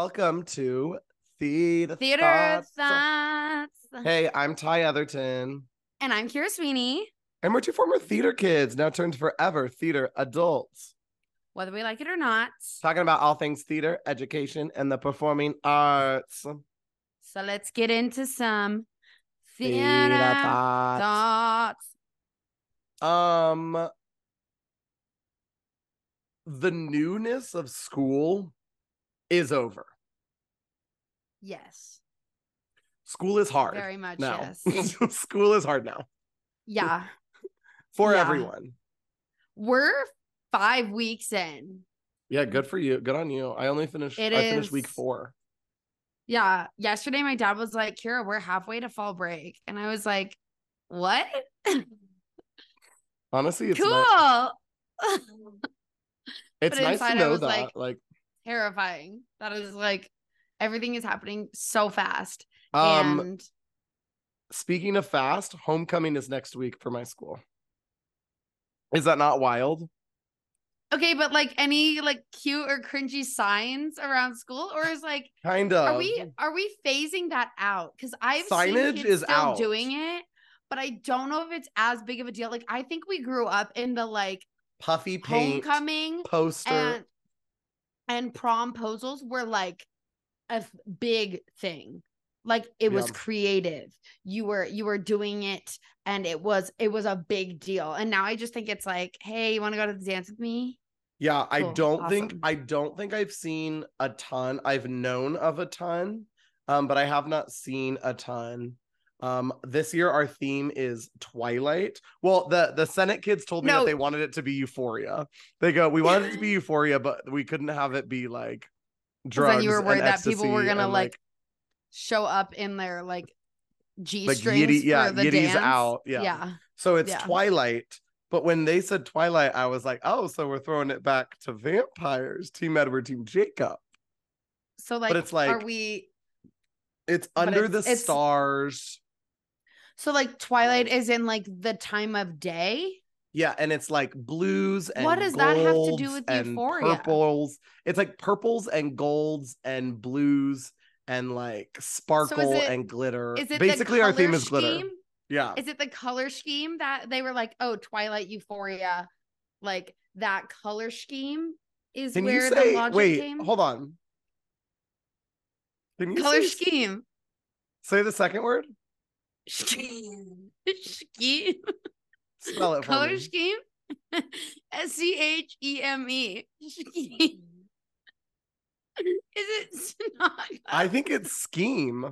welcome to Theater, Theater Thoughts. Thoughts. Hey, I'm Ty Eatherton. And I'm Kiera Sweeney. And we're two former theater kids, now turned forever theater adults. Whether we like it or not. Talking about all things theater, education, and the performing arts. So let's get into some Theater theater thoughts. thoughts. Um the newness of school is over. Yes. School is hard. Very much now. yes. school is hard now Yeah. for Yeah. everyone. We're five weeks in. Yeah, good for you. Good on you. I only finished It I finished week 4. Yeah. Yesterday my dad was like, Kiera, we're halfway to fall break. And I was like, What? Honestly, it's cool. it's But nice to know that. like- Like, Terrifying. That is like everything is happening so fast. um and speaking of fast, homecoming is next week for my school. Is that not wild? Okay, but like any like cute or cringy signs around school, or is like Kind of. are we are we phasing that out? Because I've Signage seen is still out. doing it, but I don't know if it's as big of a deal. Like I think we grew up in the like puffy paint homecoming poster? and and promposals were like a big thing. Like it was creative. You were you were doing it and it was it was a big deal. And now I just think it's like, hey, you want to go to the dance with me? Yeah, I Cool. don't think I don't think I've seen a ton. I've known of a ton, um, but I have not seen a ton. Um, this year our theme is Twilight. Well, the the Senate kids told me No. that they wanted it to be Euphoria. They go, we wanted it to be Euphoria, but we couldn't have it be like drugs. then you were worried that people were gonna and, like, show up in their like G Like strings yiddy- yeah, the dance. out, yeah. yeah. So it's Yeah. Twilight. But when they said Twilight, I was like, oh, so we're throwing it back to vampires, Team Edward, Team Jacob. So like, but it's like, are we? It's under it's- the it's- stars. So like, Twilight is in like the time of day. Yeah, and it's like blues and What does that have to do with Euphoria? Purples. It's like purples and golds and blues and like sparkle it- and glitter. Is it Basically, the our theme color is glitter. scheme? Yeah. Is it the color scheme that they were like, oh, Twilight Euphoria, like that color scheme is Can where say the logic wait? came? Hold on. Can you color say, scheme. say the second word? Scheme. Scheme. Spell it color me. scheme S C H E M E scheme is it not I think it's scheme.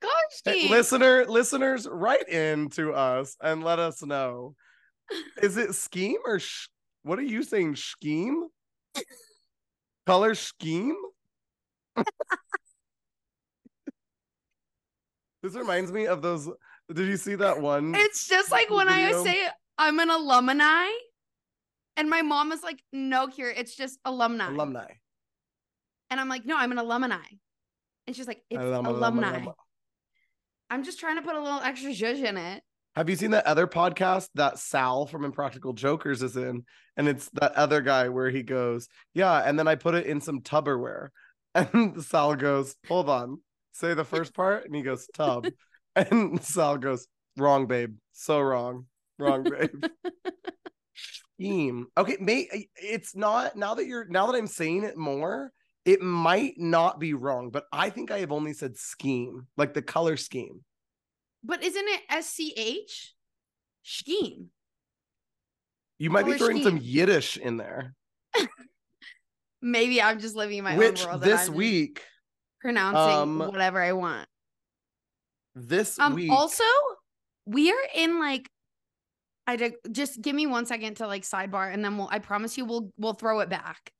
color scheme listener, listeners, write in to us and let us know. Is it scheme or sh- what are you saying? Scheme? Color scheme? This reminds me of those. Did you see that one? it's just like when I say I'm an alumni and my mom is like no Kiera it's just alumni alumni. and I'm like no I'm an alumni and she's like it's Alum- alum- alumni alum- I'm just trying to put a little extra zhuzh in it Have you seen that other podcast that Sal from Impractical Jokers is in? And it's that other guy where he goes, Yeah, and then I put it in some Tupperware. And Sal goes, Hold on, say the first part. And he goes, Tub. And Sal goes, Wrong, babe. So wrong. Wrong, babe. Scheme. Okay, may it's not now that you're now that I'm saying it more, it might not be wrong, but I think I have only said scheme, like the color scheme. but isn't it S C H scheme You might be Color throwing some. Yiddish in there. maybe I'm just living in my Which own world this I'm week, pronouncing um, whatever I want. this Um week, also we are in like I did, just give me one second to like sidebar and then we'll I promise you we'll we'll throw it back.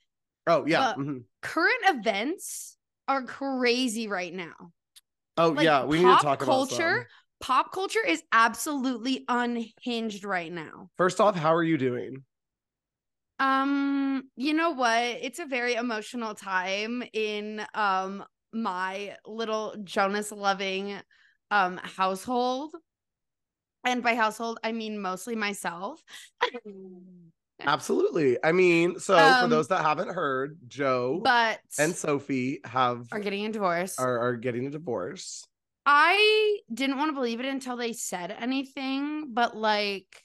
oh yeah, mhm. Current events are crazy right now. oh like, yeah, we need to talk culture- about some. Pop culture is absolutely unhinged right now. First off, how are you doing? Um, you know what? It's a very emotional time in um my little Jonas loving um household. And by household, I mean mostly myself. Absolutely. I mean, so for Um, those that haven't heard, Joe but and Sophie have are getting a divorce. are, are getting a divorce. I didn't want to believe it until they said anything, but like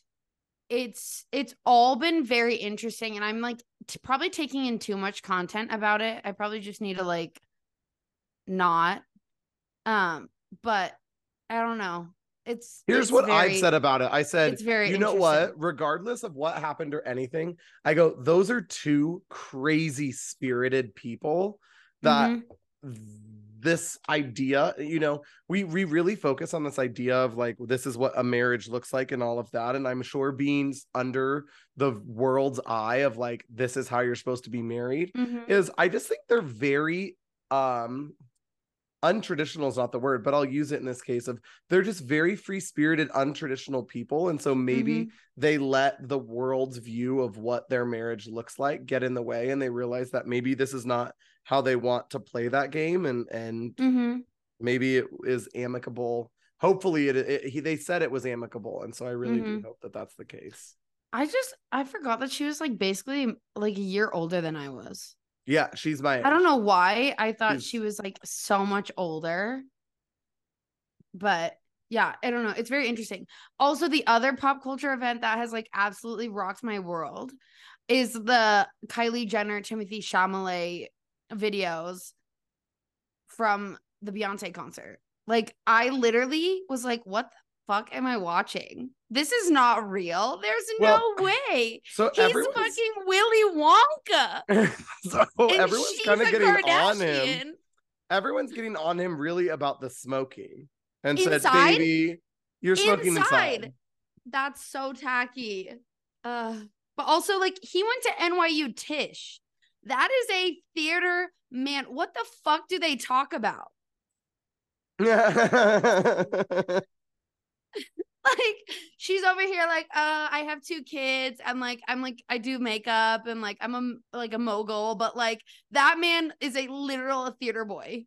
it's it's all been very interesting and I'm like t- probably taking in too much content about it. I probably just need to like not um but I don't know. It's Here's it's what I've said about it. I said, It's very you know what? Regardless of what happened or anything, I go, those are two crazy spirited people that Mhm. this idea, you know, we we really focus on this idea of like this is what a marriage looks like and all of that. And I'm sure being under the world's eye of like this is how you're supposed to be married Mhm. is I just think they're very um untraditional is not the word, but I'll use it in this case of they're just very free spirited, untraditional people. And so maybe Mhm. they let the world's view of what their marriage looks like get in the way and they realize that maybe this is not how they want to play that game and and Mhm. maybe it is amicable. Hopefully it, it he they said it was amicable and so I really do Mhm. hope that that's the case. I just I forgot that she was like basically like a year older than I was. Yeah, she's my I don't know why I thought She's- she was like so much older. But yeah, I don't know. It's very interesting. Also, the other pop culture event that has like absolutely rocked my world is the Kylie Jenner, Timothée Chalamet videos from the Beyonce concert. Like, I literally was like, what the fuck am I watching? This is not real. There's no way. So He's everyone's fucking Willy Wonka. so and everyone's kind of getting on him. Everyone's getting on him really about the smoking and said, baby, you're smoking inside. Inside. That's so tacky. Uh, but also, like, he went to NYU Tisch. That is a theater man. What the fuck do they talk about? Like, she's over here, like, uh, I have two kids. I'm like, I'm like, I do makeup and like, I'm a like a mogul, but like, that man is a literal theater boy.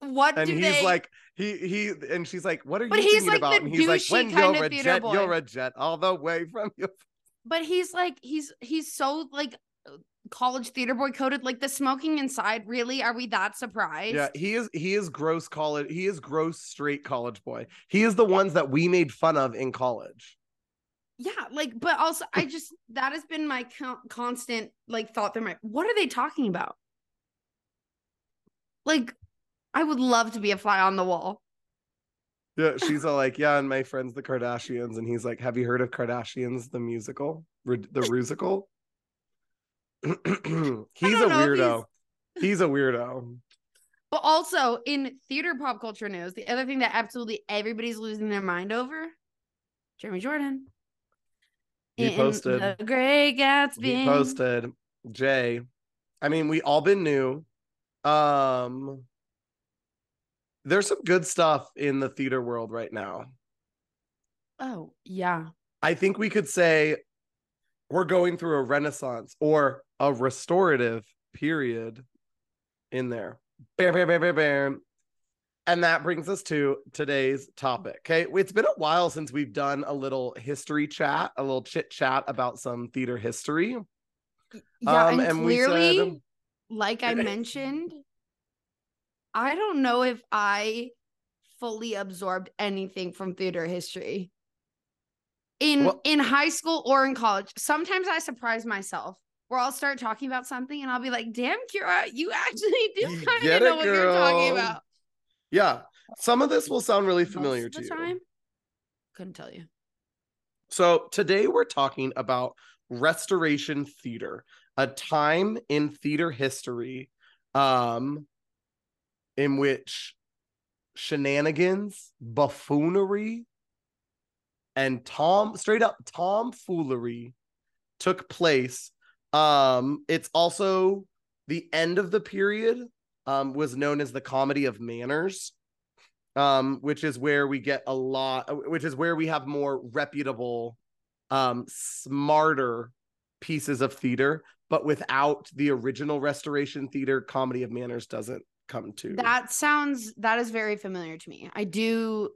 What and he's they like, he he and she's like, What are But you he's thinking like the about? And he's like, When you're a jet, boy. you're a jet all the way from your but he's like he's he's so like college theater boy coded like the smoking inside really are we that surprised Yeah, he is he is gross college. He is gross straight college boy. He is the ones that we made fun of in college. yeah like but also i just that has been my con- constant like thought through my what are they talking about like i would love to be a fly on the wall Yeah, she's all like, yeah, and my friends the Kardashians, and he's like, have you heard of Kardashians the musical, the musical? he's a if he's- weirdo. He's a weirdo. but also in theater pop culture news the other thing that absolutely everybody's losing their mind over jeremy jordan He in posted. the great gatsby He posted Jay. I mean, we all been new. Um, there's some good stuff in the theater world right now. oh yeah I think we could say we're going through a renaissance or a restorative period in there. Bam, bam, bam, bam, bam. And that brings us to today's topic. Okay. It's been a while since we've done a little history chat, a little chit chat about some theater history. Yeah, Um, and, and we clearly, said- like I mentioned, I don't know if I fully absorbed anything from theater history in Well- in high school or in college. Sometimes I surprise myself where I'll start talking about something and I'll be like, "Damn, Kiera, you actually do kind of know it, what you're talking about." Yeah. Some of this will sound really familiar to you. time, couldn't tell you. So today we're talking about restoration theater, a time in theater history um in which shenanigans, buffoonery, and tom straight up tomfoolery took place. Um it's also the end of the period um was known as the comedy of manners um, which is where we get a lot, which is where we have more reputable, um, smarter pieces of theater, but without the original Restoration Theater, Comedy of Manners doesn't come to. That sounds that is very familiar to me. I do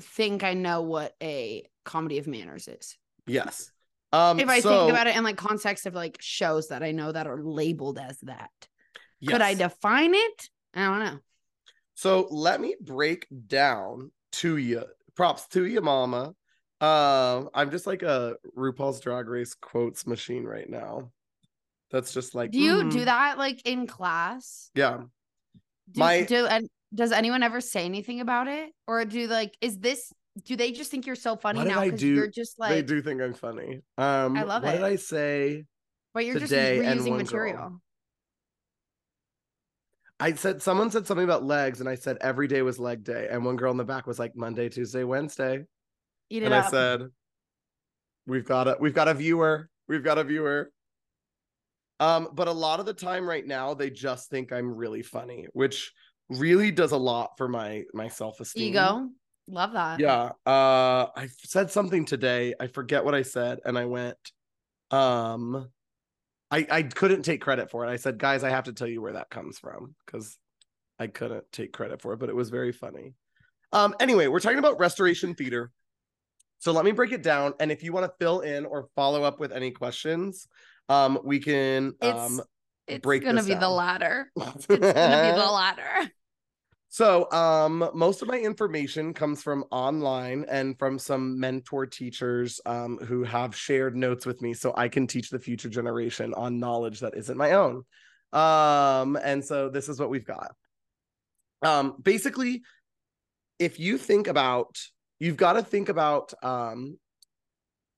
think I know what a comedy of manners is. Yes. Um, if I so- think about it in like context of like shows that I know that are labeled as that. Could I define it? I don't know. So let me break down to you. Props to you, mama. Um, I'm just like a RuPaul's Drag Race quotes machine right now. That's just like Do you mhm. do that like in class? Yeah. Do, My- do and does anyone ever say anything about it? Or do like is this do they just think you're so funny What now I because do? you're just like they do think I'm funny. Um, I love it. what did. I say? but you're just reusing material. girl. I said someone said something about legs, and I said every day was leg day, and one girl in the back was like Monday, Tuesday, Wednesday, Eat it and up. I said, "We've got a we've got a viewer, we've got a viewer." Um, but a lot of the time right now, they just think I'm really funny, which really does a lot for my my self esteem. Ego. Love that. Yeah. Uh I said something today. I forget what I said and I went um I I couldn't take credit for it. I said, "Guys, I have to tell you where that comes from cuz I couldn't take credit for it, but it was very funny." Um anyway, we're talking about restoration theater. So let me break it down and if you want to fill in or follow up with any questions, um we can It's um it's break gonna be the down. latter. It's gonna be the latter. So, um, most of my information comes from online and from some mentor teachers um, who have shared notes with me so I can teach the future generation on knowledge that isn't my own. Um, and so this is what we've got. Um, basically, if you think about, you've got to think about um,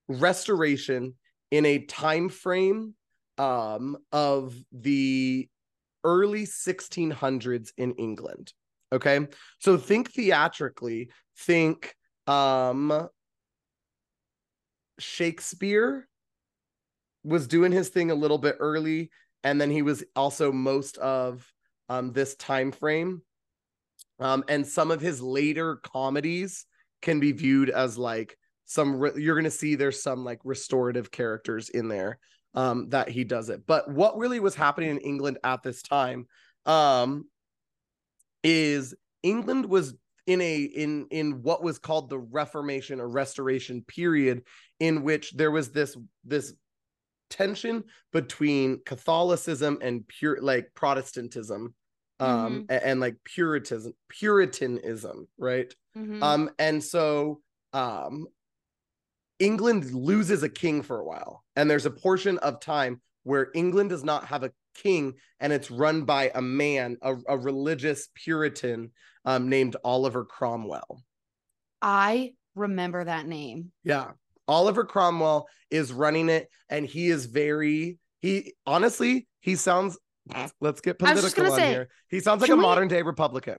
restoration in a time frame um, of the early 1600s in England. Okay. So think theatrically, think um Shakespeare was doing his thing a little bit early and then he was also most of um this time frame. Um and some of his later comedies can be viewed as like some re- you're going to see there's some like restorative characters in there um that he does it. But what really was happening in England at this time um is England was in a in in what was called the Reformation or Restoration period, in which there was this this tension between Catholicism and pure like Protestantism, um, a- and, like Puritanism, Puritanism, right? Mhm. Um, and so um England loses a king for a while, and there's a portion of time where England does not have a king, and it's run by a man, a, a religious Puritan um, named Oliver Cromwell. I remember that name. Yeah. Oliver Cromwell is running it, and he is very he honestly, he sounds let's get I was just political on say, here. He sounds like a we- modern day Republican.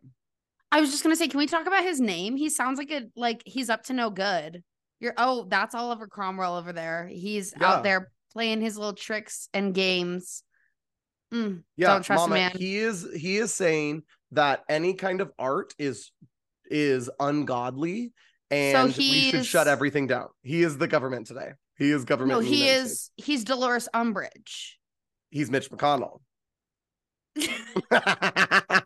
I was just gonna say, can we talk about his name? He sounds like a like he's up to no good. You're oh, that's Oliver Cromwell over there. He's Yeah. out there playing his little tricks and games. Mm, Yeah, Don't trust Mama, man. He is he is saying that any kind of art is is ungodly and we should shut everything down. He is the government today. He is government. no, he is States. he's Dolores Umbridge. He's Mitch McConnell.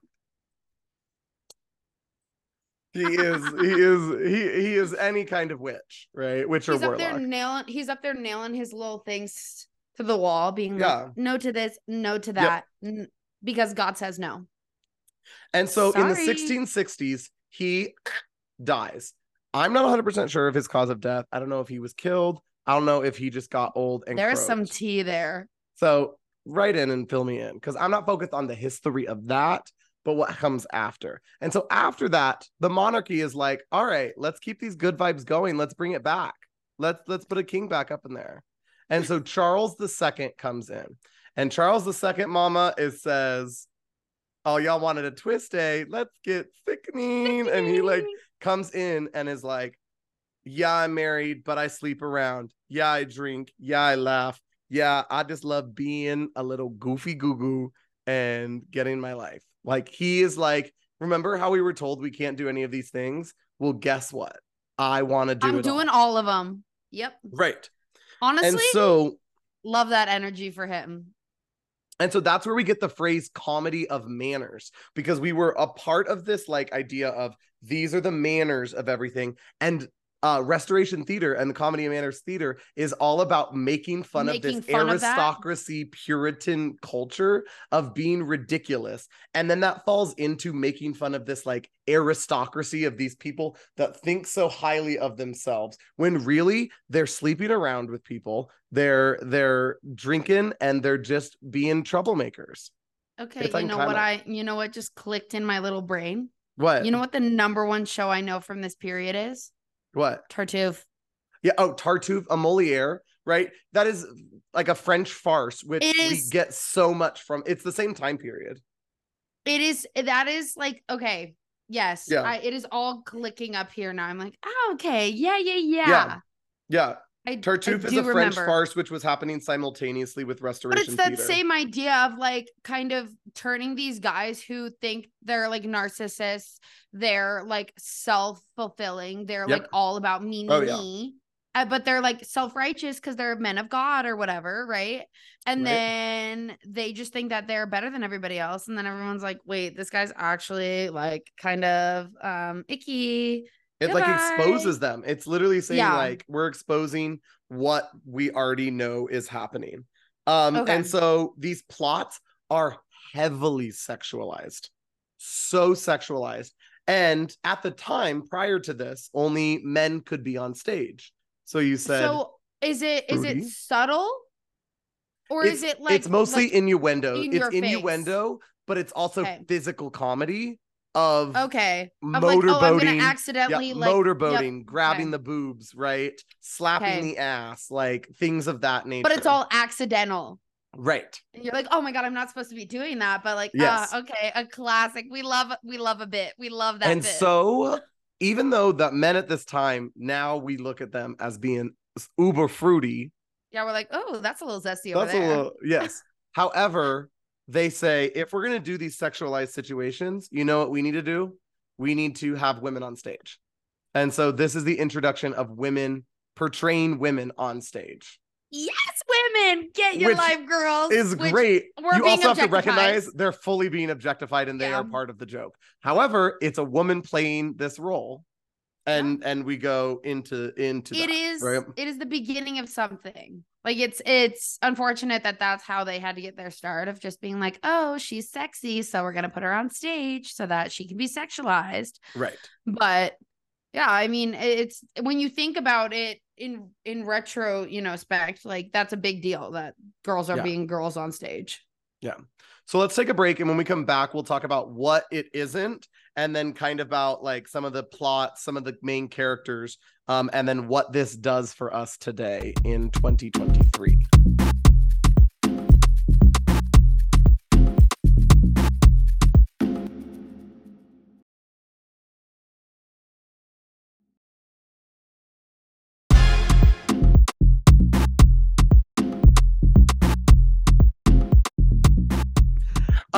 he is he is he he is any kind of witch, right? Witch or he's up there warlock. nailing he's up there nailing his little things to the wall, being Yeah. like, no to this, no to that. n- because God says no. And so in the 1660s, he dies. I'm not 100% sure of his cause of death. I don't know if he was killed. I don't know if he just got old and There's some tea there. So write in and fill me in because I'm not focused on the history of that, but what comes after. And so after that, the monarchy is like, all right, let's keep these good vibes going. Let's bring it back. Let's let's put a king back up in there. And so Charles II comes in. And Charles II, mama, is says, Oh, y'all wanted a twist day. Let's get sickening. And he like comes in and is like, Yeah, I'm married, but I sleep around. Yeah, I drink. Yeah, I laugh. Yeah, I just love being a little goofy goo goo and getting my life. Like, he is like, remember how we were told we can't do any of these things? Well, guess what? I want to do I'm doing all. all of them. Yep. right. Honestly, And so love that energy for him. And so that's where we get the phrase comedy of manners because we were a part of this like idea of these are the manners of everything. And uh, Restoration Theater and the Comedy of Manners Theater is all about making fun of this fun of aristocracy, Puritan culture of being ridiculous. And then that falls into making fun of this like aristocracy of these people that think so highly of themselves when really they're sleeping around with people, they're they're drinking and they're just being troublemakers. Okay, It's you know what. I you know what just clicked in my little brain? What? You know what the number one show I know from this period is? What? Tartuffe. Yeah. Oh, Tartuffe, a Moliere, right? That is like a French farce, which It we get so much from. It's the same time period. It is that is like okay. Yes, Yeah. I, it is all clicking up here now. I'm like, oh, okay, yeah, yeah, yeah. Yeah. Yeah. I, Tartuffe I is a French farce, which was happening simultaneously with Restoration. But it's that Theater. same idea of like kind of turning these guys who think they're like narcissists, they're like self fulfilling, they're Yep. like all about me, me, Oh, yeah. me. Uh, but they're like self righteous because they're men of God or whatever, right? And Right. then they just think that they're better than everybody else. And then everyone's like, wait, this guy's actually like kind of um icky. It like exposes them. It's literally saying Yeah. like we're exposing what we already know is happening. Um Okay. and so these plots are heavily sexualized. So sexualized. And at the time prior to this, only men could be on stage. So you said so is it is Fruity? it subtle? Or is it like it's mostly like- innuendo. in it's your face? innuendo, but it's also Okay. physical comedy of okay of like, oh, I'm gonna yeah, accidentally like motorboating, yep, grabbing okay. the boobs, right? Slapping Okay. the ass, like things of that nature. but it's all accidental. right. And you're like, oh my god, I'm not supposed to be doing that, but like, Yes. uh, okay, a classic. We love, we love a bit. We love that. and bit. so, even though that men at this time, now we look at them as being uber fruity. yeah, we're like, oh, that's a little zesty over That's a little yes. However, they say if we're gonna do these sexualized situations, you know what we need to do? We need to have women on stage. And so this is the introduction of women portraying women on stage. yes, women, get your Which life, girls. Is great. We're you also have to recognize they're fully being objectified and they are part of the joke. However, it's a woman playing this role. And and we go into into It that, is. right? It is the beginning of something. Like it's it's unfortunate that that's how they had to get their start of just being like, oh, she's sexy, so we're gonna put her on stage so that she can be sexualized. right. but yeah i mean it's when you think about it in in retro you know spect like that's a big deal that girls are Yeah. being girls on stage Yeah. So let's take a break. And when we come back, we'll talk about what it isn't, and then kind of about like some of the plot, some of the main characters, um, and then what this does for us today in 2023.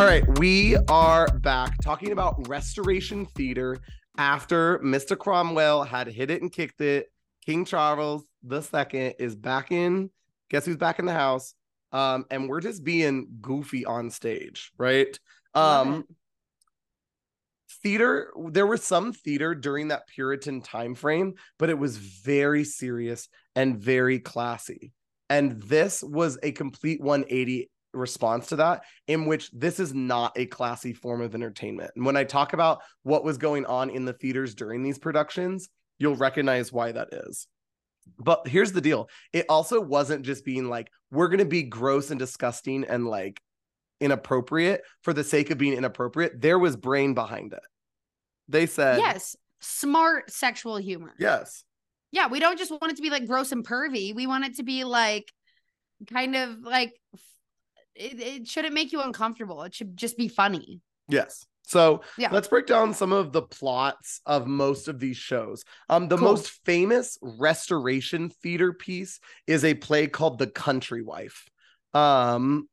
All right, we are back talking about restoration theater after Mr. Cromwell had hit it and kicked it. King Charles the second is back in. Guess who's back in the house? Um, and we're just being goofy on stage, right? Um, theater there was some theater during that puritan time frame but it was very serious and very classy and this was a complete 180 response to that in which this is not a classy form of entertainment. And when i talk about what was going on in the theaters during these productions you'll recognize why that is. But here's the deal. It also wasn't just being like we're going to be gross and disgusting and like inappropriate for the sake of being inappropriate. There was brain behind it. They said yes. Smart sexual humor. Yes. Yeah we don't just want it to be like gross and pervy. We want it to be like kind of like it, it shouldn't make you uncomfortable? It should just be funny. Yes. So Yeah. let's break down some of the plots of most of these shows. Um the Cool. most famous restoration theater piece is a play called the country wife. Um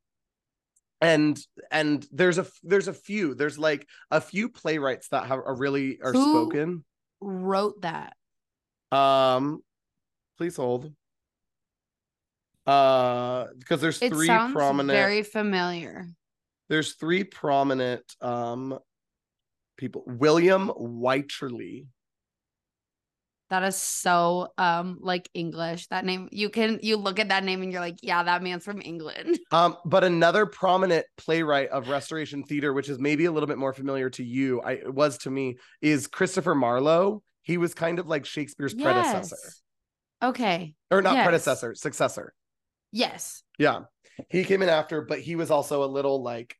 and and there's a there's a few there's like a few playwrights that have are really are Who- spoken. wrote that? Um please hold uh because there's it three sounds prominent very familiar there's three prominent um people william wycherley That is so um like English. That name you can you look at that name and you're like, yeah, that man's from England. Um, but another prominent playwright of Restoration Theater, which is maybe a little bit more familiar to you, I it was to me, is Christopher Marlowe. He was kind of like Shakespeare's predecessor, Okay. or not Yes. predecessor, successor. Yes. Yeah, he came in after, but he was also a little like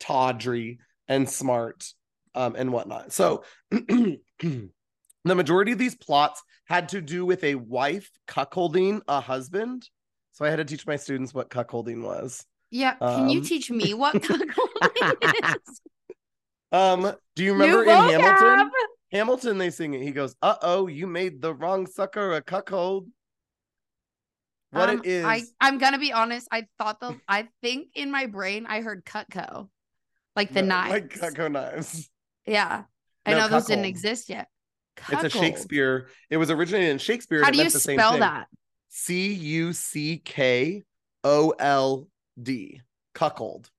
tawdry and smart um, and whatnot. So the majority of these plots had to do with a wife cuckolding a husband. So I had to teach my students what cuckolding was. Yeah. Can you Um, teach me what cuckolding is? Um, do you New remember in Hamilton? Hamilton, they sing it. He goes, "Uh oh, you made the wrong sucker a cuckold." What Um, it is? I, I'm gonna be honest. I thought the I think in my brain I heard Cutco. Like the no, knives. like Cutco knives. Yeah. I No, know those didn't exist yet. It's a Shakespeare. It was originated in Shakespeare. and How it do you the same spell that? C U C K O L D. Cuckold.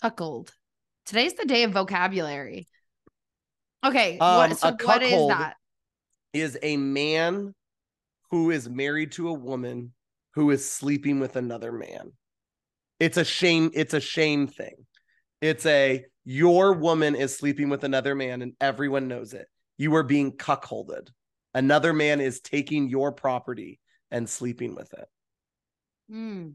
Cuckold. Today's the day of vocabulary. Okay. Um, what, so a what is cuckold that? Is a man who is married to a woman who is sleeping with another man. It's a shame. It's a shame thing. It's a your woman is sleeping with another man and everyone knows it. You are being cuckolded. Another man is taking your property and sleeping with it. Hmm.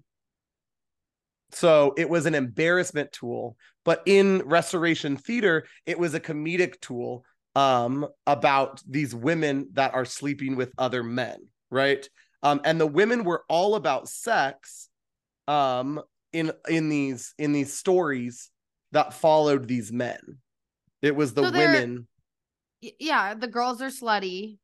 So it was an embarrassment tool, but in restoration theater, it was a comedic tool um, about these women that are sleeping with other men, right? Um, and the women were all about sex um, in in these in these stories that followed these men. It was the So women. Yeah, the girls are slutty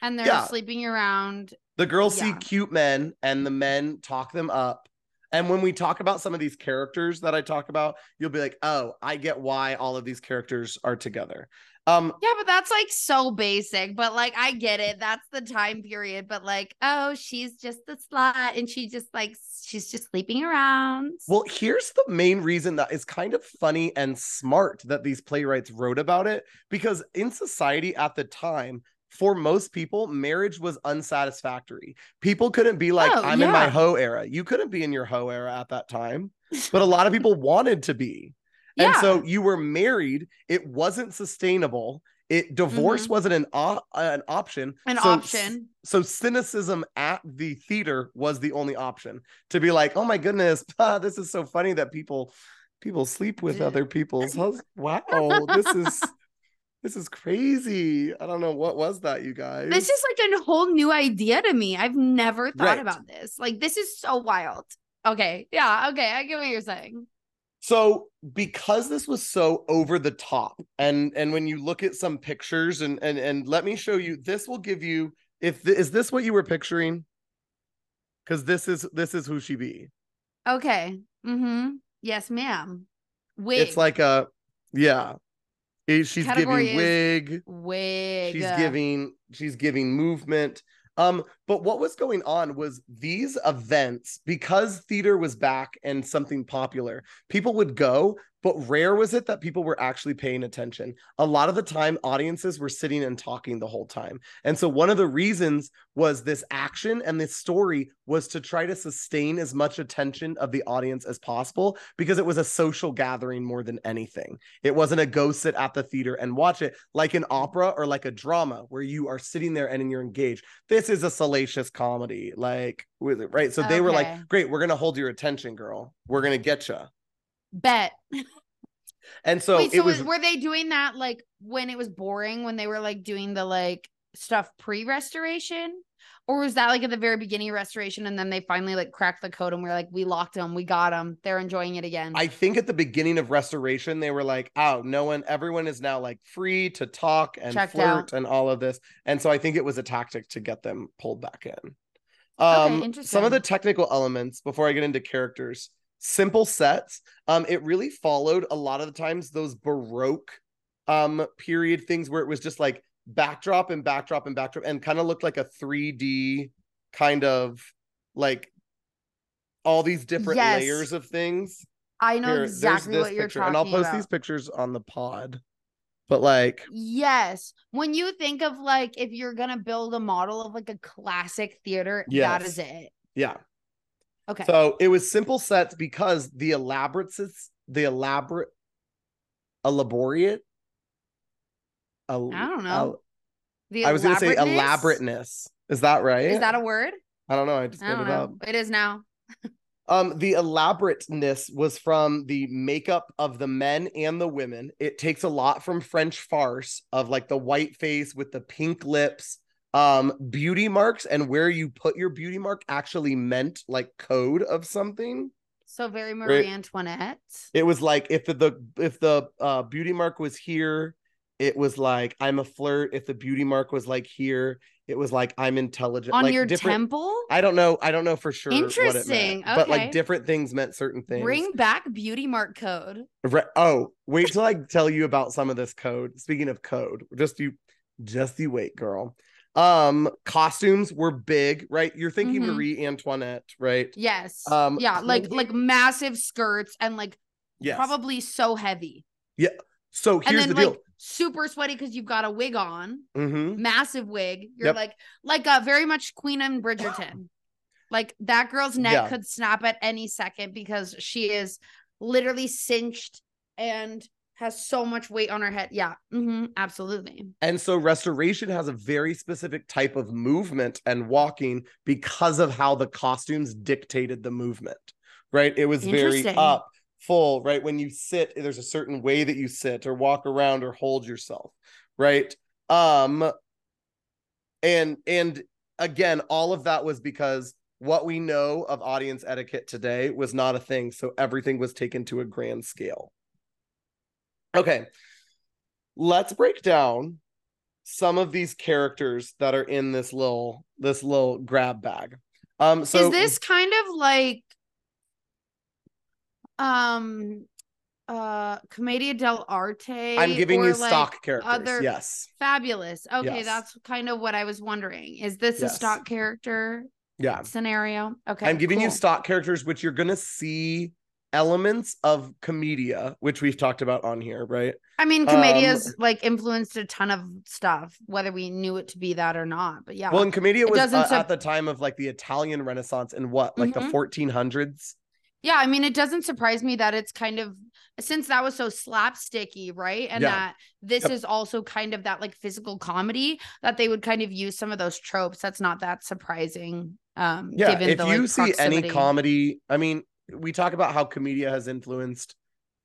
and they're Yeah. sleeping around. The girls see cute men and the men talk them up. And when we talk about some of these characters that I talk about, you'll be like, "Oh, I get why all of these characters are together." Um Yeah, but that's like so basic. But like, I get it. That's the time period. But like, oh, she's just a slut and she just like, she's just sleeping around. well, here's the main reason that is kind of funny and smart that these playwrights wrote about it because in society at the time, for most people, marriage was unsatisfactory. People couldn't be like, Oh, I'm in my hoe era. You couldn't be in your hoe era at that time, but a lot of people wanted to be. Yeah. And so you were married, it wasn't sustainable. It divorce wasn't an op- an option. Mm-hmm. an So- option. So cynicism at the theater was the only option to be like, "Oh my goodness, ah, this is so funny that people people sleep with other people's hus- Wow, this is this is crazy. I don't know what was that, you guys. This is like a whole new idea to me. I've never thought Right. about this. Like, this is so wild. Okay. Yeah. Okay. I get what you're saying. So because this was so over the top and and when you look at some pictures and and and let me show you this will give you if th- is this what you were picturing because this is this is who she be Okay. Mm-hmm. Yes, ma'am. Wig. it's like a yeah she's Category giving wig wig. she's giving she's giving movement um but what was going on was these events because theater was back and something popular people would go but rare was it that people were actually paying attention. A lot of the time audiences were sitting and talking the whole time. And so one of the reasons was this action and this story was to try to sustain as much attention of the audience as possible because it was a social gathering more than anything. It wasn't a go sit at the theater and watch it like an opera or like a drama where you are sitting there and you're engaged. This is a salacious comedy, like right? So they were like, "Great, we're gonna hold your attention, girl. We're gonna get you." Bet. And so Wait, it so was. was, were they doing that like when it was boring when they were like doing the like stuff pre-restoration? Or was that like at the very beginning of restoration and then they finally like cracked the code and we're like, we locked them, we got them, they're enjoying it again. I think at the beginning of restoration, they were like, "Oh, no one, everyone is now like free to talk and Checked flirt out. and all of this." And so I think it was a tactic to get them pulled back in. Um, some of the technical elements before I get into characters, simple sets. Um, it really followed a lot of the times those baroque um period things where it was just like backdrop and backdrop and backdrop and kind of looked like a 3D kind of like all these different Yes. layers of things. I know Here, exactly what you're picture, talking about. and I'll post about. these pictures on the pod. but like Yes. When you think of like if you're gonna build a model of like a classic theater, that Yes. is it. yeah. Okay. So it was simple sets because the elaborate the elaborate elaborate I don't know. the I was gonna say elaborateness? Is that right? Is that a word? I don't know. I just I made it up. It is now. Um, the elaborateness was from the makeup of the men and the women. It takes a lot from French farce of like the white face with the pink lips, um, beauty marks, and where you put your beauty mark actually meant like code of something. So very Marie Antoinette. It was like if the, the if the uh, beauty mark was here, it was like I'm a flirt. If the beauty mark was like here, it was like I'm intelligent. On like your temple? I don't know. I don't know for sure. what it meant, Interesting, But like different things meant certain things. Bring back beauty mark code. Re- oh, wait till I tell you about some of this code. Speaking of code, just you, just you wait, girl. Um, costumes were big, right? You're thinking Mhm. Marie Antoinette, right? Yes. Um, yeah, like like massive skirts and like Yes. probably so heavy. So and here's then the deal. like super sweaty because you've got a wig on, Mhm. massive wig. You're Yep. like like uh very much Queen and Bridgerton. like that girl's neck Yeah. could snap at any second because she is literally cinched and has so much weight on her head. Yeah, hmm absolutely. And so restoration has a very specific type of movement and walking because of how the costumes dictated the movement, right? It was very up, full, right? When you sit, there's a certain way that you sit or walk around or hold yourself, right? Um and and again, all of that was because what we know of audience etiquette today was not a thing, so everything was taken to a grand scale. Okay. Let's break down some of these characters that are in this little this little grab bag. Um so is this kind of like um uh Commedia dell'arte? I'm giving you like, stock characters. other- yes. Fabulous. Okay, Yes. that's kind of what I was wondering. Is this a stock character Yeah. scenario? Okay. I'm giving you stock characters which you're going to see elements of commedia which we've talked about on here, right? I mean, um, Commedia's like influenced a ton of stuff, whether we knew it to be that or not. But yeah. Well, and commedia It was uh, sup- at the time of like the Italian Renaissance in what? Like Mhm. the 1400s? Yeah, I mean, it doesn't surprise me that it's kind of since that was so slapsticky, right? And Yeah. that this Yep. is also kind of that like physical comedy that they would kind of use some of those tropes. That's not that surprising. Um, Yeah, if the, you like, see any comedy, I mean, we talk about how commedia has influenced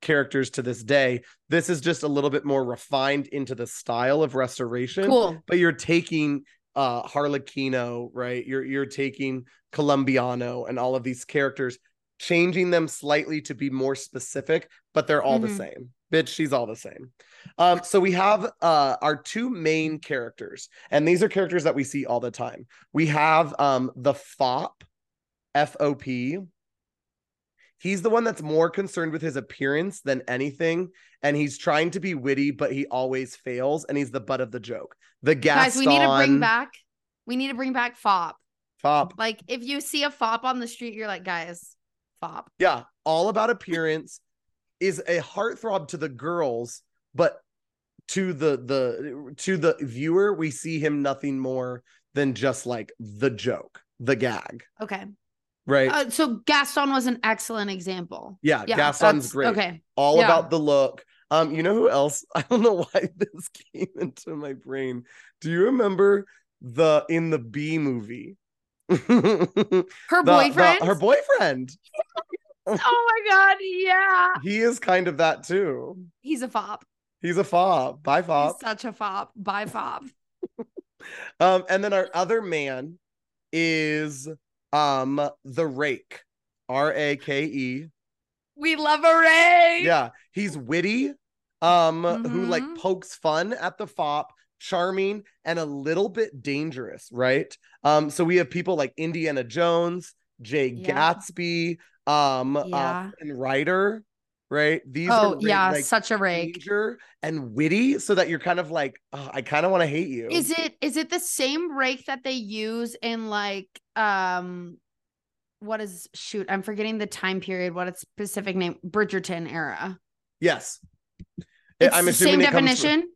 characters to this day. This is just a little bit more refined into the style of restoration. cool. But you're taking uh Harlequino, right? You're you're taking Colombiano and all of these characters, changing them slightly to be more specific, but they're all the Mhm. same. Bitch, she's all the same. Um, so we have uh our two main characters, and these are characters that we see all the time. We have um the FOP, F O P. He's the one that's more concerned with his appearance than anything, and he's trying to be witty, but he always fails, and he's the butt of the joke. The Guys, we need to bring back. We need to bring back fop. FOP. Like if you see a fop on the street, you're like, guys, fop. Yeah, all about appearance is a heartthrob to the girls, but to the the to the viewer, we see him nothing more than just like the joke, the gag, Okay. right? Uh, so Gaston was an excellent example. yeah, Yeah, Gaston's great. Okay. All yeah. about the look. Um, you know who else? I don't know why this came into my brain. Do you remember the in the Bee Movie? Her The- the- boyfriend. her boyfriend. oh my god, yeah. He is kind of that too. He's a fop. He's a fop. Bye, fop. He's such a fop. Bye fop. Um, and then our other man is um the rake. R-A-K-E. We love a rake. Yeah, he's witty, um, who like Mhm. pokes fun at the fop, charming, and a little bit dangerous, right? Um, so we have people like Indiana Jones, Jay Yeah. Gatsby, um, uh, Yeah. and Ryder, right? These Oh are yeah, like such a rake. danger and witty, so that you're kind of like, "Oh, I kind of want to hate you. Is it is it the same rake that they use in like um what is shoot, I'm forgetting the time period, what its specific name, Bridgerton era. Yes. It's I'm the same it comes from- definition.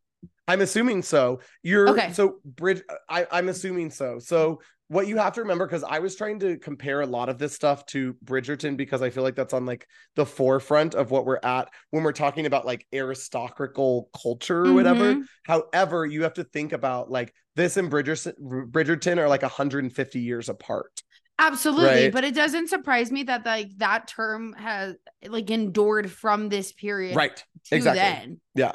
I'm assuming so. You're Okay. so Bridge. I, I'm assuming so. So what you have to remember, because I was trying to compare a lot of this stuff to Bridgerton because I feel like that's on like the forefront of what we're at when we're talking about like aristocratical culture or whatever. Mhm. However, you have to think about like this and Bridgerton, Bridgerton are like 150 years apart. Absolutely, Right. but it doesn't surprise me that like that term has like endured from this period Right. to exactly. then. Yeah.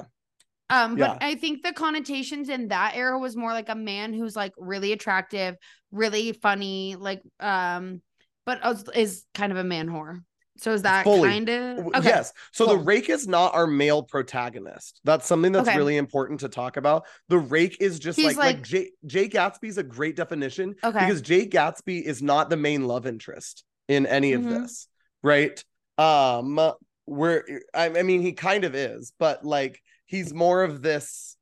Um, but Yeah. I think the connotations in that era was more like a man who's like really attractive, really funny, like um, but is, kind of a man whore. So is that Fully. kind of okay? Yes. So the rake is not our male protagonist. That's something that's Okay. really important to talk about. The rake is just like like, like- Jay, Jay Gatsby's a great definition Okay. because Jay Gatsby is not the main love interest in any of Mhm. this, right? Um where I, I mean he kind of is, but like he's more of this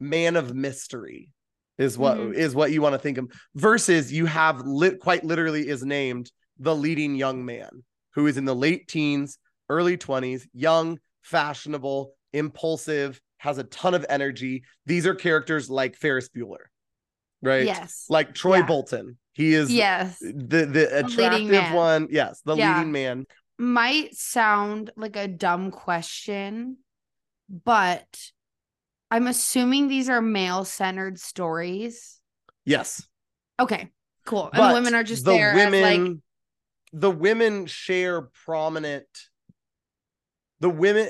man of mystery is what is Mhm. what you want to think of versus you have lit quite literally is named the leading young man who is in the late teens early 20s young fashionable impulsive has a ton of energy these are characters like ferris bueller right Yes. like troy Yeah. bolton he is yes. the the leading attractive one yes the Yeah. leading man Might sound like a dumb question, but I'm assuming these are male centered stories. yes Okay. Cool. And the women are just the there women as like the women share prominent the women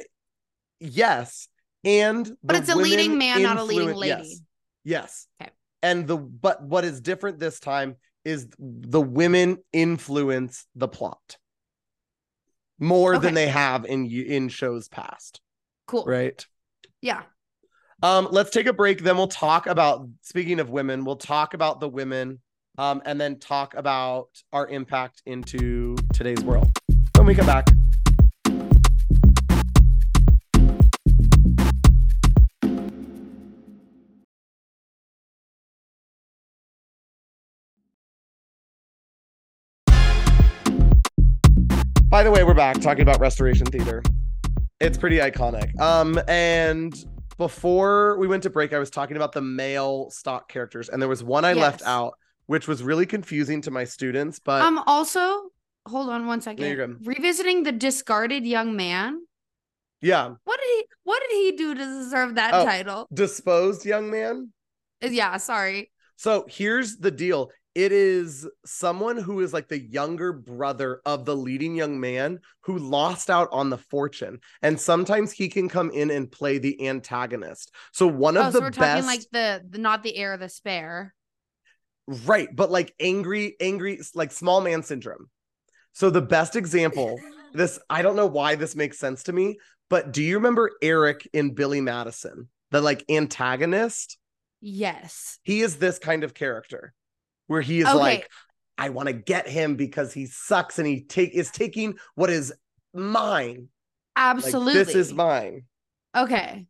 yes and But it's a leading man, not a leading lady. yes yes Okay. and the but what is different this time is the women influence the plot more than they have in in shows past cool. right Yeah. um, let's take a break. Then we'll talk about speaking of women, we'll talk about the women, um, and then talk about our impact into today's world. When we come back. By the way, we're back talking about Restoration Theater. It's pretty iconic. Um, and before we went to break, I was talking about the male stock characters, and there was one I left out, which was really confusing to my students. But Um also, hold on one second. you're good. Revisiting the discarded young man. yeah, What did he what did he do to deserve that Oh. title? disposed young man. Uh, Yeah, sorry. So here's the deal. It is someone who is like the younger brother of the leading young man who lost out on the fortune. And sometimes he can come in and play the antagonist. So one of Oh, the we're best talking like the, the not the heir, the spare. Right, but like angry, angry, like small man syndrome. So the best example, this I don't know why this makes sense to me, but do you remember Eric in Billy Madison, the like antagonist? Yes. He is this kind of character where he is Okay. like, I want to get him because he sucks and he take is taking what is mine. Like, Absolutely. this is mine. okay.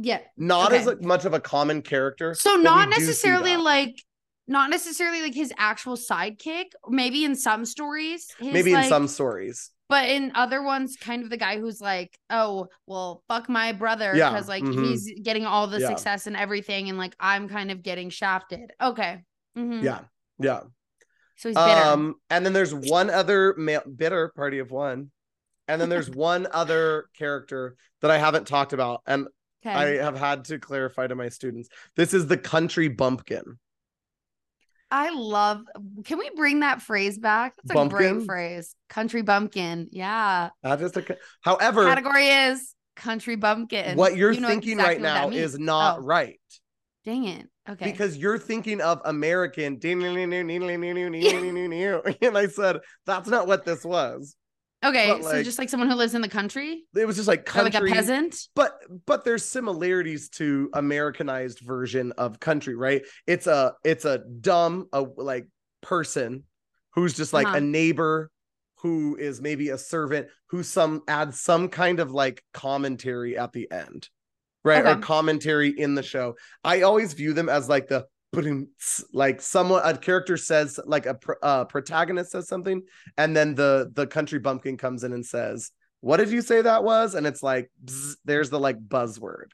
Yeah. Not as Okay. much of a common character. So not we do see necessarily like not necessarily like his actual sidekick. Maybe in some stories, his, maybe in like- some stories. but in other ones, kind of the guy who's like, oh, well, fuck my brother Yeah, because like mhm. he's getting all the Yeah. success and everything, and like I'm kind of getting shafted. Okay. Mhm. Yeah. Yeah. So he's bitter. Um, and then there's one other male bitter party of one, and then there's one other character that I haven't talked about, and okay. I have had to clarify to my students. This is the country bumpkin. I love. Can we bring that phrase back? That's a Bumpkin? great phrase. Country bumpkin. Yeah. Not just a. However, Category is country bumpkin. what you're You know thinking exactly right now is not Oh, right Dang it. Okay. because you're thinking of American. And I said that's not what this was. okay. but, so like- just like someone who lives in the country, It was just like or like country. a peasant. but but there's similarities to americanized version of country right it's a it's a dumb a like person who's just like Uh-huh. a neighbor who is maybe a servant who some adds some kind of like commentary at the end right? Or commentary in the show. I always view them as like the like someone a character says like a uh, protagonist says something and then the the country bumpkin comes in and says what did you say that was? And it's like bzz, there's the like buzzword.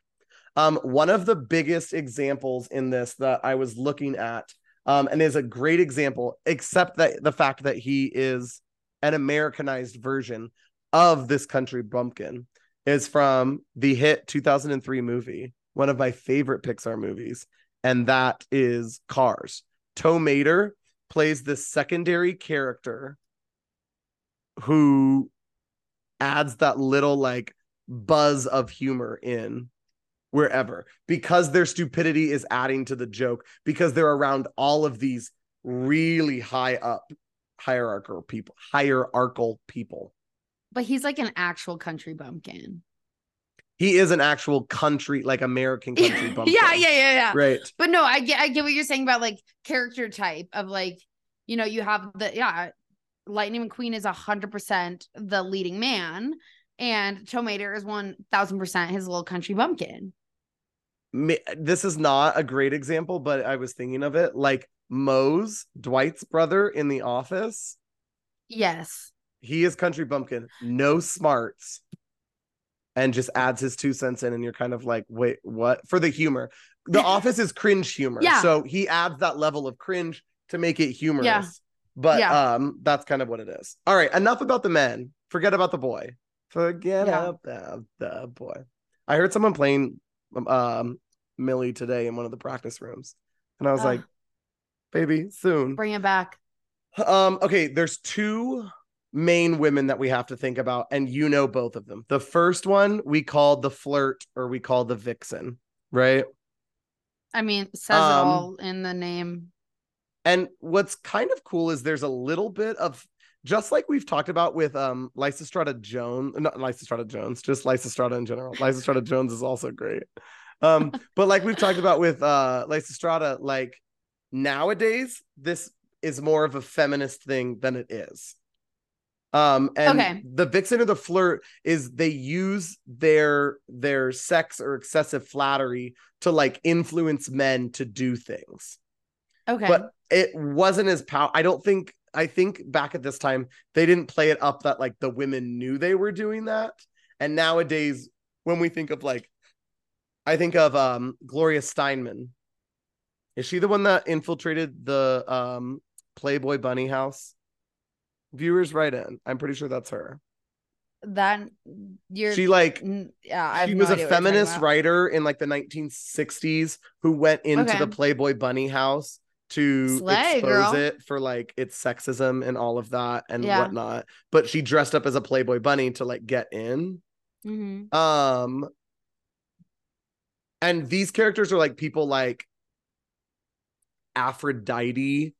Um, one of the biggest examples in this that I was looking at, um, and is a great example, except that the fact that he is an Americanized version of this country bumpkin, is from the hit 2003 movie, one of my favorite Pixar movies, and that is Cars. Tow Mater plays this secondary character who adds that little like buzz of humor in wherever because their stupidity is adding to the joke because they're around all of these really high up hierarchical people hierarchical people But he's like an actual country bumpkin. he is an actual country like american country bumpkin yeah, yeah, yeah, yeah. right But no, I get I get what you're saying about like character type of like, you know, you have the yeah, Lightning McQueen is a hundred percent the leading man, and Tow Mater is one thousand percent his little country bumpkin. This is not a great example but i was thinking of it like mose dwight's brother in the office Yes. He is country bumpkin no smarts and just adds his two cents in and you're kind of like wait what for the humor the office is cringe humor Yeah. so he adds that level of cringe to make it humorous Yeah. but Yeah. um that's kind of what it is all right enough about the men forget about the boy forget Yeah. about the boy i heard someone playing um millie today in one of the practice rooms and i was Ugh. like baby soon Bring it back. um, okay, there's two main women that we have to think about, and you know both of them. The first one we called the flirt or we call the vixen, right? I mean, says Um, it all in the name. And what's kind of cool is there's a little bit of just like we've talked about with um Lysistrata Jones, not Lysistrata Jones, just Lysistrata in general. Lysistrata Jones is also great. Um, but like we've talked about with uh Lysistrata, like nowadays this is more of a feminist thing than it is. Um, and Okay. the vixen or the flirt is they use their their sex or excessive flattery to like influence men to do things Okay. but it wasn't as pow i don't think i think back at this time they didn't play it up that like the women knew they were doing that and nowadays when we think of like i think of um gloria steinman is she the one that infiltrated the um playboy bunny house viewers write in i'm pretty sure that's her that you're she like yeah, she no was a idea what you're talking feminist writer in like the 1960s who went into Okay. the Playboy Bunny house to Slay, expose girl. it for like its sexism and all of that and Yeah. whatnot. But she dressed up as a Playboy Bunny to like get in. Mhm. Um, and these characters are like people like Aphrodite.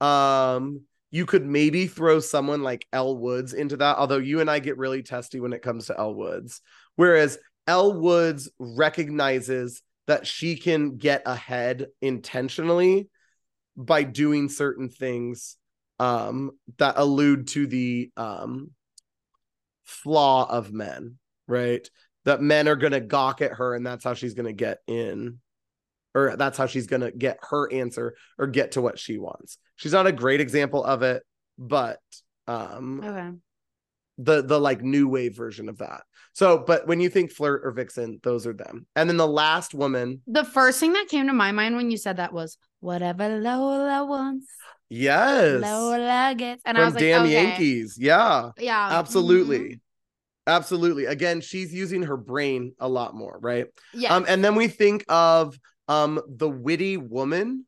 Um, you could maybe throw someone like Elle Woods into that, although you and I get really testy when it comes to Elle Woods. Whereas Elle Woods recognizes that she can get ahead intentionally by doing certain things um that allude to the um flaw of men, right? That men are going to gawk at her and that's how she's going to get in or that's how she's going to get her answer or get to what she wants. She's not a great example of it, but um Okay. the the like new wave version of that. So, but when you think flirt or vixen, those are them. And then the last woman, The first thing that came to my mind when you said that was whatever Lola wants, yes, Lola gets. And I was like, Damn okay. Yankees, yeah, Yeah. absolutely. mhm. Absolutely. Again, she's using her brain a lot more, right? Yeah. Um, and then we think of um the witty woman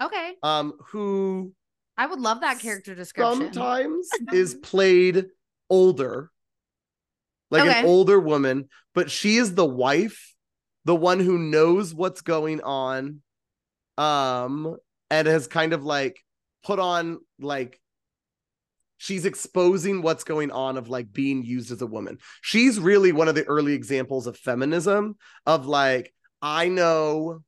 okay. um who I would love that character description. sometimes is played older, like Okay. an older woman, but she is the wife, the one who knows what's going on, um, and has kind of like put on like she's exposing what's going on of like being used as a woman. She's really one of the early examples of feminism of like I know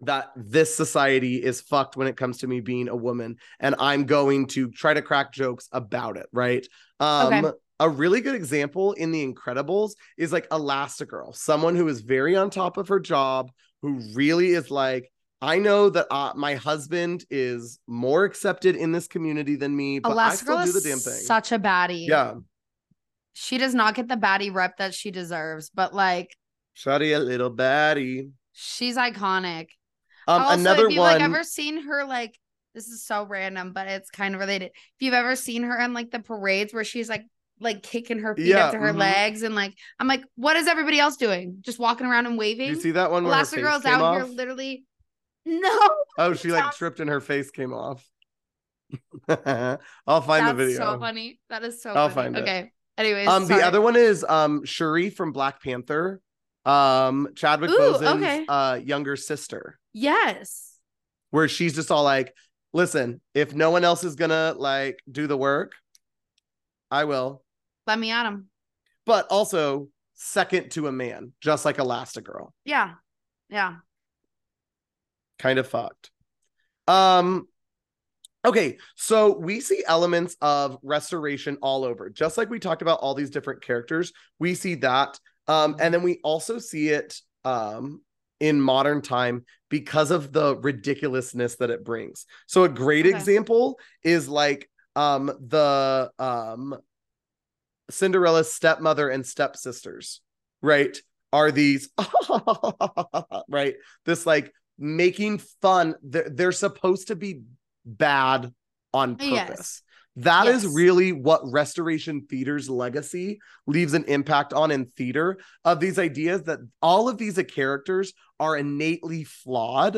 that this society is fucked when it comes to me being a woman and I'm going to try to crack jokes about it, right? Um Okay. a really good example in the Incredibles is like Elastigirl, someone who is very on top of her job, who really is like I know that uh, my husband is more accepted in this community than me, but I still Elastigirl do the damn thing. such a baddie. yeah, She does not get the baddie rep that she deserves, but like Shawty a little baddie. She's iconic. Um, also, another if you've one. like ever seen her like this is so random, but it's kind of related. If you've ever seen her in like the parades where she's like like kicking her feet Yeah, up to her mhm. legs and like I'm like, what is everybody else doing? Just walking around and waving. you see that one where her face Elastigirl's came out off? here literally. No, Oh, she like tripped and her face came off. I'll find that's the video. so funny. That is so I'll funny. find it. okay. Anyways, Um, sorry. the other one is um Shuri from Black Panther, um Chadwick Ooh, Boseman's okay. uh younger sister, Yes. where she's just all like, "Listen, if no one else is gonna like do the work, I will." Let me at him. But also second to a man, just like Elastigirl. Yeah. Yeah. kind of fucked. Um okay, so we see elements of restoration all over. Just like we talked about all these different characters, we see that um and then we also see it um in modern time because of the ridiculousness that it brings. So a great Okay. example is like um the um Cinderella's stepmother and stepsisters, right? Are these right? This like making fun. They're, they're supposed to be bad on purpose. Yes. That is Yes. really what Restoration Theater's legacy leaves an impact on in theater of these ideas that all of these characters are innately flawed.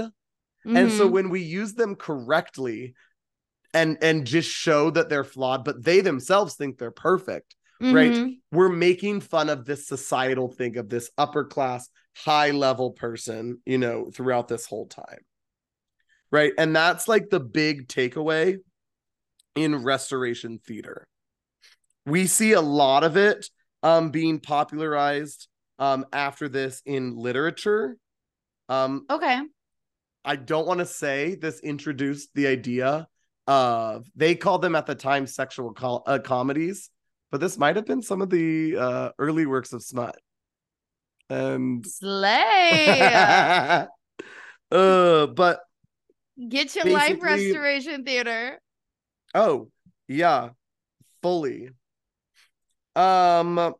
And so Mhm. when we use them correctly and and just show that they're flawed, but they themselves think they're perfect, right? Mhm. we're making fun of this societal thing of this upper class, high level person, you know, throughout this whole time. Right. And that's like the big takeaway in restoration theater. We see a lot of it um being popularized um after this in literature. Um Okay. I don't want to say this introduced the idea of they called them at the time sexual co- uh, comedies, but this might have been some of the uh, early works of smut. And Slay. uh, but Get your life restoration theater. Oh yeah, fully. Um,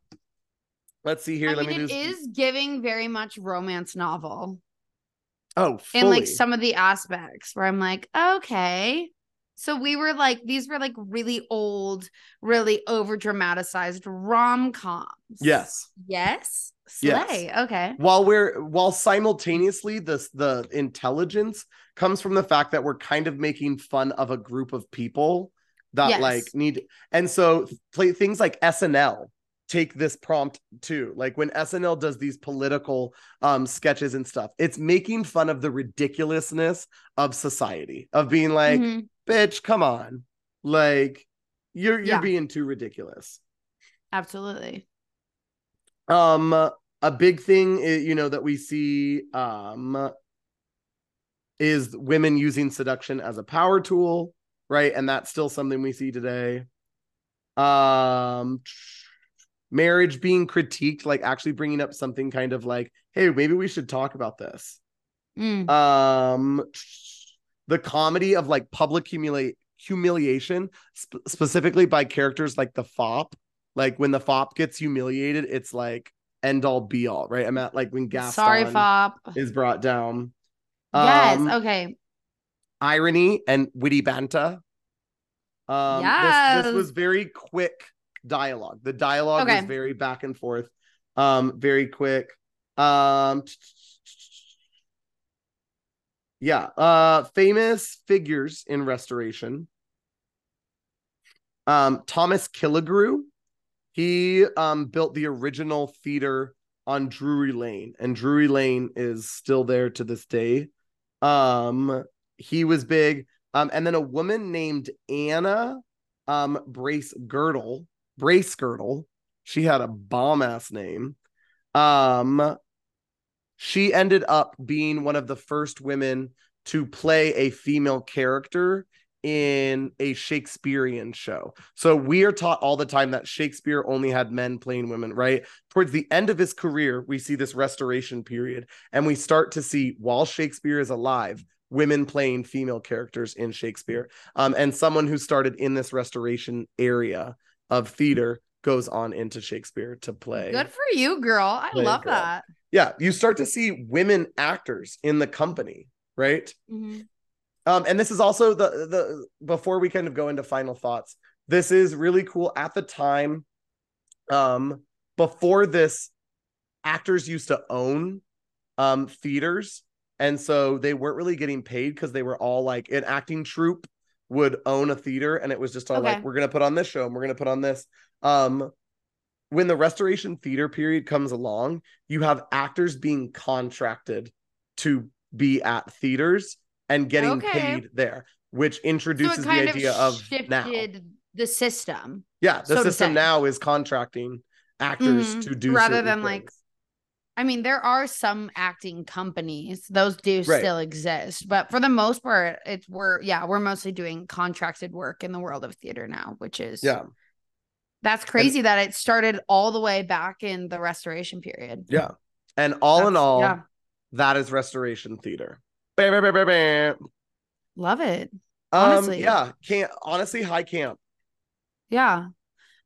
let's see here. I Let mean, me it do. is giving very much romance novel oh, fully. in like some of the aspects where I'm like, okay. So we were like, these were like really old, really over dramatized rom coms. yes. Yes. Yes. Okay. while we're while simultaneously the the intelligence comes from the fact that we're kind of making fun of a group of people that Yes. like need and so play things like SNL take this prompt too like when SNL does these political um sketches and stuff it's making fun of the ridiculousness of society of being like Mhm. Bitch come on like you're you're Yeah. being too ridiculous Absolutely. um a big thing you know that we see um is women using seduction as a power tool right and that's still something we see today um marriage being critiqued like actually bringing up something kind of like hey maybe we should talk about this Mm. um the comedy of like public humili- humiliation sp- specifically by characters like the fop like when the fop gets humiliated it's like end all be all right i'm at like when Gaston Sorry, Fop. is brought down yes. Um, Okay. irony and witty banter um this, Yes. this was very quick dialogue the dialogue was very back and forth um very quick um yeah uh famous figures in restoration. Um thomas killigrew. He um built the original theater on drury lane and drury lane is still there to this day. Um he was big. Um and then a woman named anna um brace girdle Bracegirdle. She had a bomb ass name. Um she ended up being one of the first women to play a female character in a Shakespearean show. So we are taught all the time that Shakespeare only had men playing women, right? Towards the end of his career, we see this restoration period and we start to see while Shakespeare is alive, women playing female characters in Shakespeare. Um, and someone who started in this restoration area of theater goes on into Shakespeare to play. Good for you, girl. I love girl. that. Yeah, you start to see women actors in the company, right? Mhm. Um, and this is also the the before we kind of go into final thoughts. This is really cool. At the time, um, before this, actors used to own um theaters, and so they weren't really getting paid because they were all like an acting troupe would own a theater, and it was just on Okay. like we're gonna put on this show and we're gonna put on this. Um, when the Restoration Theater period comes along, you have actors being contracted to be at theaters and getting Okay. paid there, which introduces it the idea of now. the system Yeah, the so system now is contracting actors Mhm. to do Rather than, like. I mean, there are some acting companies; those do Right. still exist, but for the most part, it's we're yeah, we're mostly doing contracted work in the world of theater now, which is yeah, that's crazy that it started all the way back in the Restoration period. yeah, and all in all, yeah, that is Restoration Theater. Bam, bam, bam, bam, bam. love it. Um, Honestly. yeah, can't honestly high camp. Yeah,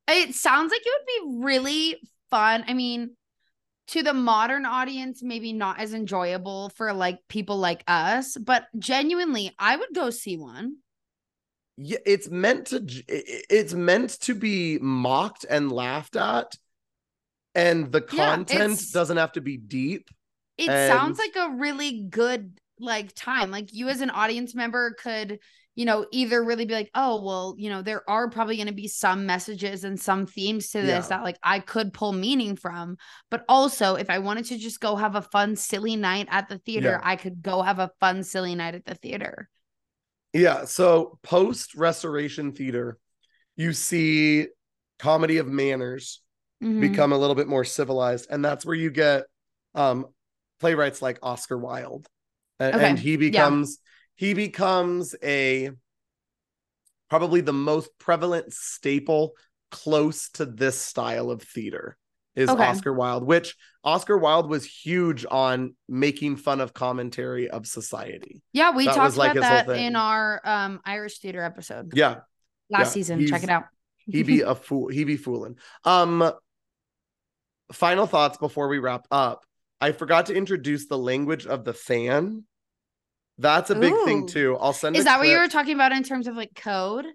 it sounds like it would be really fun. I mean, to the modern audience, maybe not as enjoyable for like people like us, but genuinely, I would go see one. Yeah, it's meant to j- i- i- it's meant to be mocked and laughed at and the content it's- doesn't have to be deep it sounds like a really good like time like you as an audience member could you know either really be like oh well you know there are probably going to be some messages and some themes to this Yeah. that like i could pull meaning from but also if i wanted to just go have a fun silly night at the theater Yeah. i could go have a fun silly night at the theater yeah so post restoration theater you see comedy of manners Mhm. become a little bit more civilized and that's where you get um playwrights like oscar wilde. A- Okay, and he becomes he becomes a probably the most prevalent staple close to this style of theater is Okay. oscar wilde which oscar wilde was huge on making fun of commentary of society. Yeah we that talked like, about that in our um irish theater episode. Yeah. Last yeah, season. check it out. he be a fool he be fooling. Um final thoughts before we wrap up. I forgot to introduce the language of the fan. That's a big thing too. I'll send is that what you were talking about in terms of like code?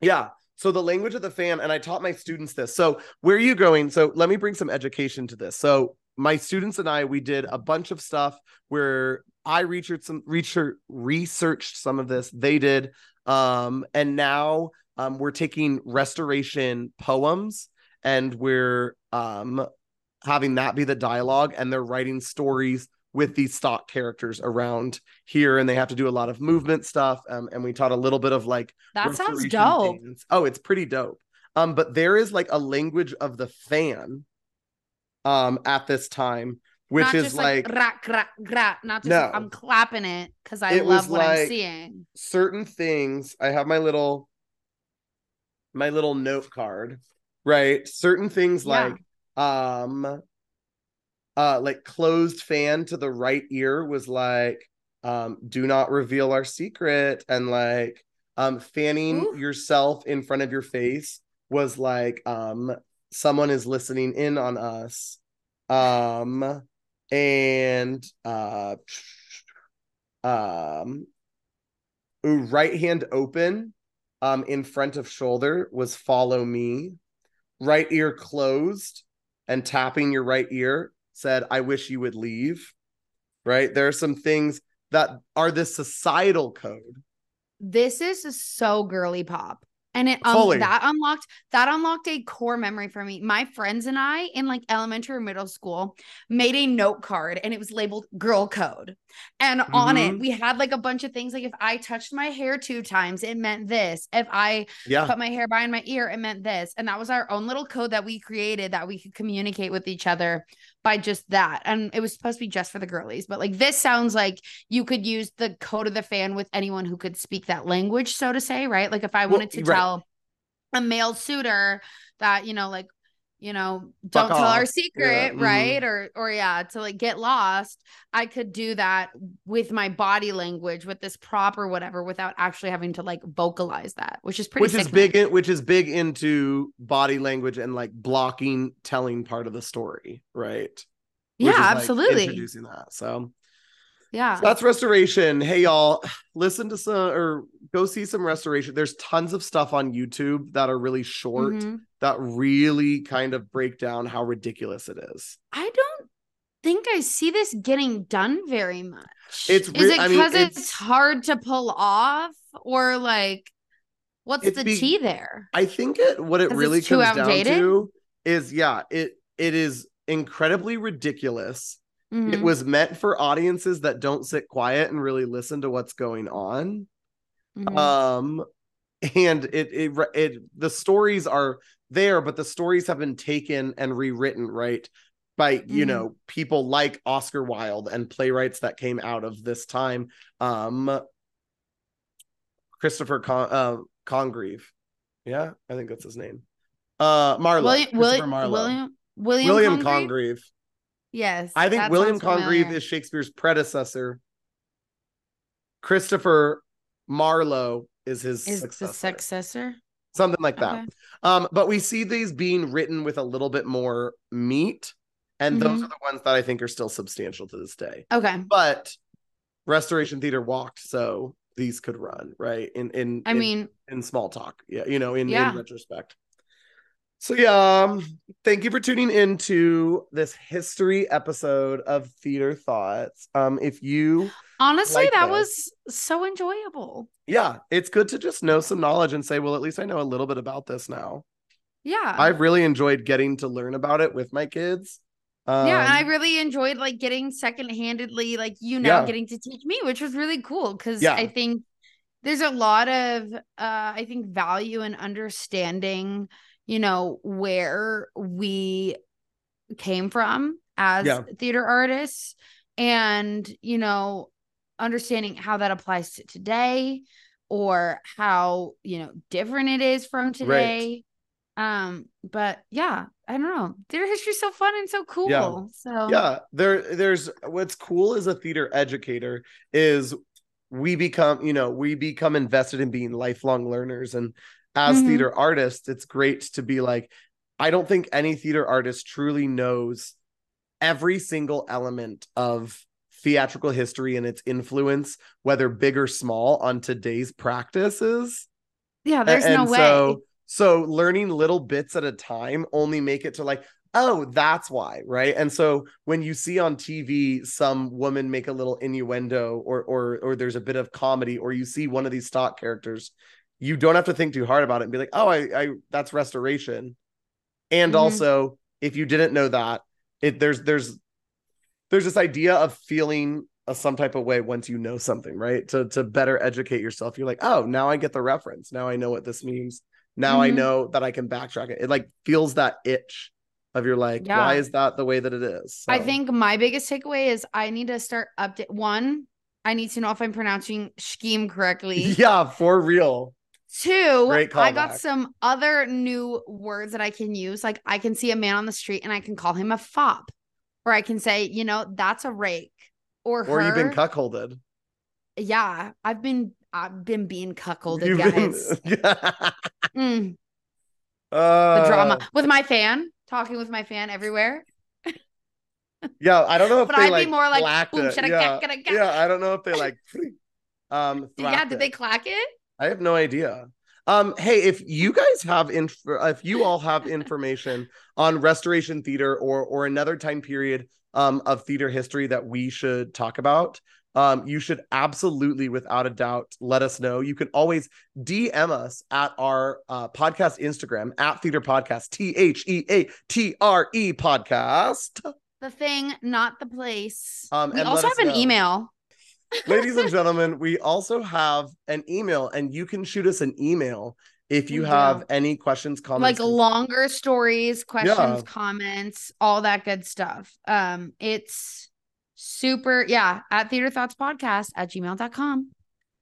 Yeah so the language of the fan and i taught my students this. So where are you going? So let me bring some education to this. So my students and i we did a bunch of stuff where i researched some research researched some of this. They did. Um and now um we're taking restoration poems and we're um having that be the dialogue and they're writing stories with these stock characters around here and they have to do a lot of movement stuff um, and we taught a little bit of like that sounds dope dance. Oh, it's pretty dope. Um, but there is like a language of the fan um at this time, which not is just like, rat, rat, rat, not just No. I'm clapping it because I It love what I'm seeing. certain things. I have my little my little note card, right? Certain things Yeah. like um uh like closed fan to the right ear was like um do not reveal our secret and like um fanning Ooh. yourself in front of your face was like um someone is listening in on us um and uh um ooh, right hand open um in front of shoulder was follow me right ear closed and tapping your right ear said i wish you would leave right there are some things that are the societal code This is so girly pop. And it um, that unlocked that unlocked a core memory for me. My friends and I in like elementary or middle school made a note card and it was labeled girl code. And on it Mhm. we had like a bunch of things like if I touched my hair two times it meant this. If I yeah put my hair behind my ear, it meant this. And that was our own little code that we created that we could communicate with each other by just that. And it was supposed to be just for the girlies, but like this sounds like you could use the code of the fan with anyone who could speak that language, so to say, right? Like if I Well, wanted to right. tell a male suitor that, you know, like, you know, don't tell our secret, mhm. right? Or or yeah, to like get lost. I could do that with my body language, with this prop or whatever, without actually having to like vocalize that, which is pretty which is big in, which is big into body language and like blocking telling part of the story right Which Yeah, like, absolutely. introducing that so yeah. So that's restoration. Hey y'all, listen to some or go see some restoration. There's tons of stuff on YouTube that are really short Mhm. that really kind of break down how ridiculous it is. I don't think I see this getting done very much. It's is re- it I mean, because it's, it's- hard to pull off, or like what's the be- tea there? I think it what it really comes down to is yeah, it it is incredibly ridiculous. It Mhm. was meant for audiences that don't sit quiet and really listen to what's going on. Mhm. um and it, it it the stories are there but the stories have been taken and rewritten right by you Mhm. know people like oscar wilde and playwrights that came out of this time um christopher Con- uh, congreve yeah i think that's his name uh marlowe William William William William, william Congreve? congreve Yes, i think william congreve familiar. is shakespeare's predecessor christopher marlowe is his is successor. the successor. something like that Okay. Um, but we see these being written with a little bit more meat, and those Mhm. are the ones that I think are still substantial to this day. Okay. But Restoration Theater walked, so these could run right in in. I in- mean, in small talk, yeah, you know, in, Yeah. in retrospect. So yeah, um, thank you for tuning into this history episode of Theater Thoughts. Um, if you honestly, like that this. was so enjoyable. yeah, it's good to just know some knowledge and say, well, at least I know a little bit about this now. Yeah. I've really enjoyed getting to learn about it with my kids. Um, yeah, and I really enjoyed like getting second-handedly, like you know, Yeah. getting to teach me, which was really cool because Yeah. I think there's a lot of uh I think value in understanding, you know, where we came from as Yeah. theater artists and, you know, understanding how that applies to today or how, you know, different it is from today. Um, but yeah, I don't know. Theater history's so fun and so cool. So yeah, there there's what's cool as a theater educator is we become, you know, we become invested in being lifelong learners. And as Mhm. theater artists, it's great to be like, I don't think any theater artist truly knows every single element of theatrical history and its influence, whether big or small, on today's practices. Yeah, there's no and way. So, so learning little bits at a time only make it to like, oh, that's why, right? And so when you see on TV some woman make a little innuendo or or or there's a bit of comedy or you see one of these stock characters, you don't have to think too hard about it and be like, oh, I, I that's restoration. And Mhm. also, if you didn't know that, it there's there's there's this idea of feeling a, some type of way once you know something, right? To to better educate yourself. You're like, oh, now I get the reference. Now I know what this means. Now I Mhm. know that I can backtrack it. It like feels that itch of you're like, why is that the way that it is? I think my biggest takeaway is I need to start update one. I need to know if I'm pronouncing scheme correctly. yeah, for real. Two, I got some other new words that I can use. Like I can see a man on the street and I can call him a fop, or I can say, you know, that's a rake, or Or you've been cuckolded. Yeah, I've been I've been being cuckolded, You've guys. been-. Mm, the Uh, drama with my fan, talking with my fan everywhere. Yeah, I don't know if But they I'd be more like, boom, yeah. yeah, I don't know if they like um Yeah, did it. they clack it? I have no idea. Um, hey, if you guys have inf- if you all have information on restoration theater or or another time period um of theater history that we should talk about, um, you should absolutely, without a doubt, let us know. You can always DM us at our uh, podcast Instagram at Theater Podcast T H E A T R E Podcast. The thing, not the place. Um, we also have an know. email. Ladies and gentlemen, we also have an email, and you can shoot us an email if you have any questions, comments. like longer stories, questions, Yeah. comments, all that good stuff. Um, it's super, yeah, at theater thoughts podcast at gmail.com.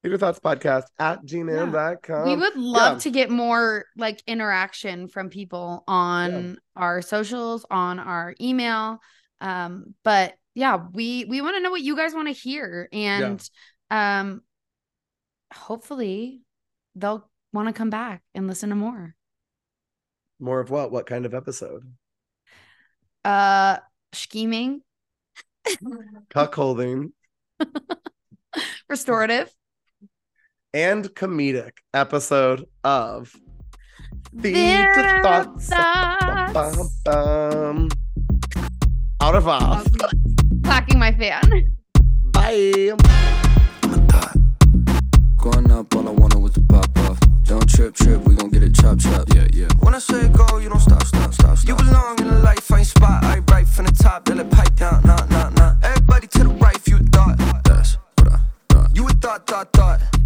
Theater thoughts podcast at gmail.com. we would love yeah. to get more like interaction from people on our socials, on our email. Um, but yeah, we we want to know what you guys want to hear, and um, hopefully they'll want to come back and listen to more. More of what? What kind of episode? Uh, scheming, Cuckolding restorative, and comedic episode of Feed Their the Thoughts. Thoughts. Bum, bum. Out of off my fan. Bye. I'm a thought. Growing up, all I wanted was to pop off. Don't trip, trip, we gon' get it chop, chop. Yeah, yeah. When I say go, you don't stop, stop, stop, stop. You belong in life, I ain't spot. I right from the top, let it pipe down, nah, nah, nah. Everybody to the right, if you thought. That's what I thought. You a thought, thought, thought.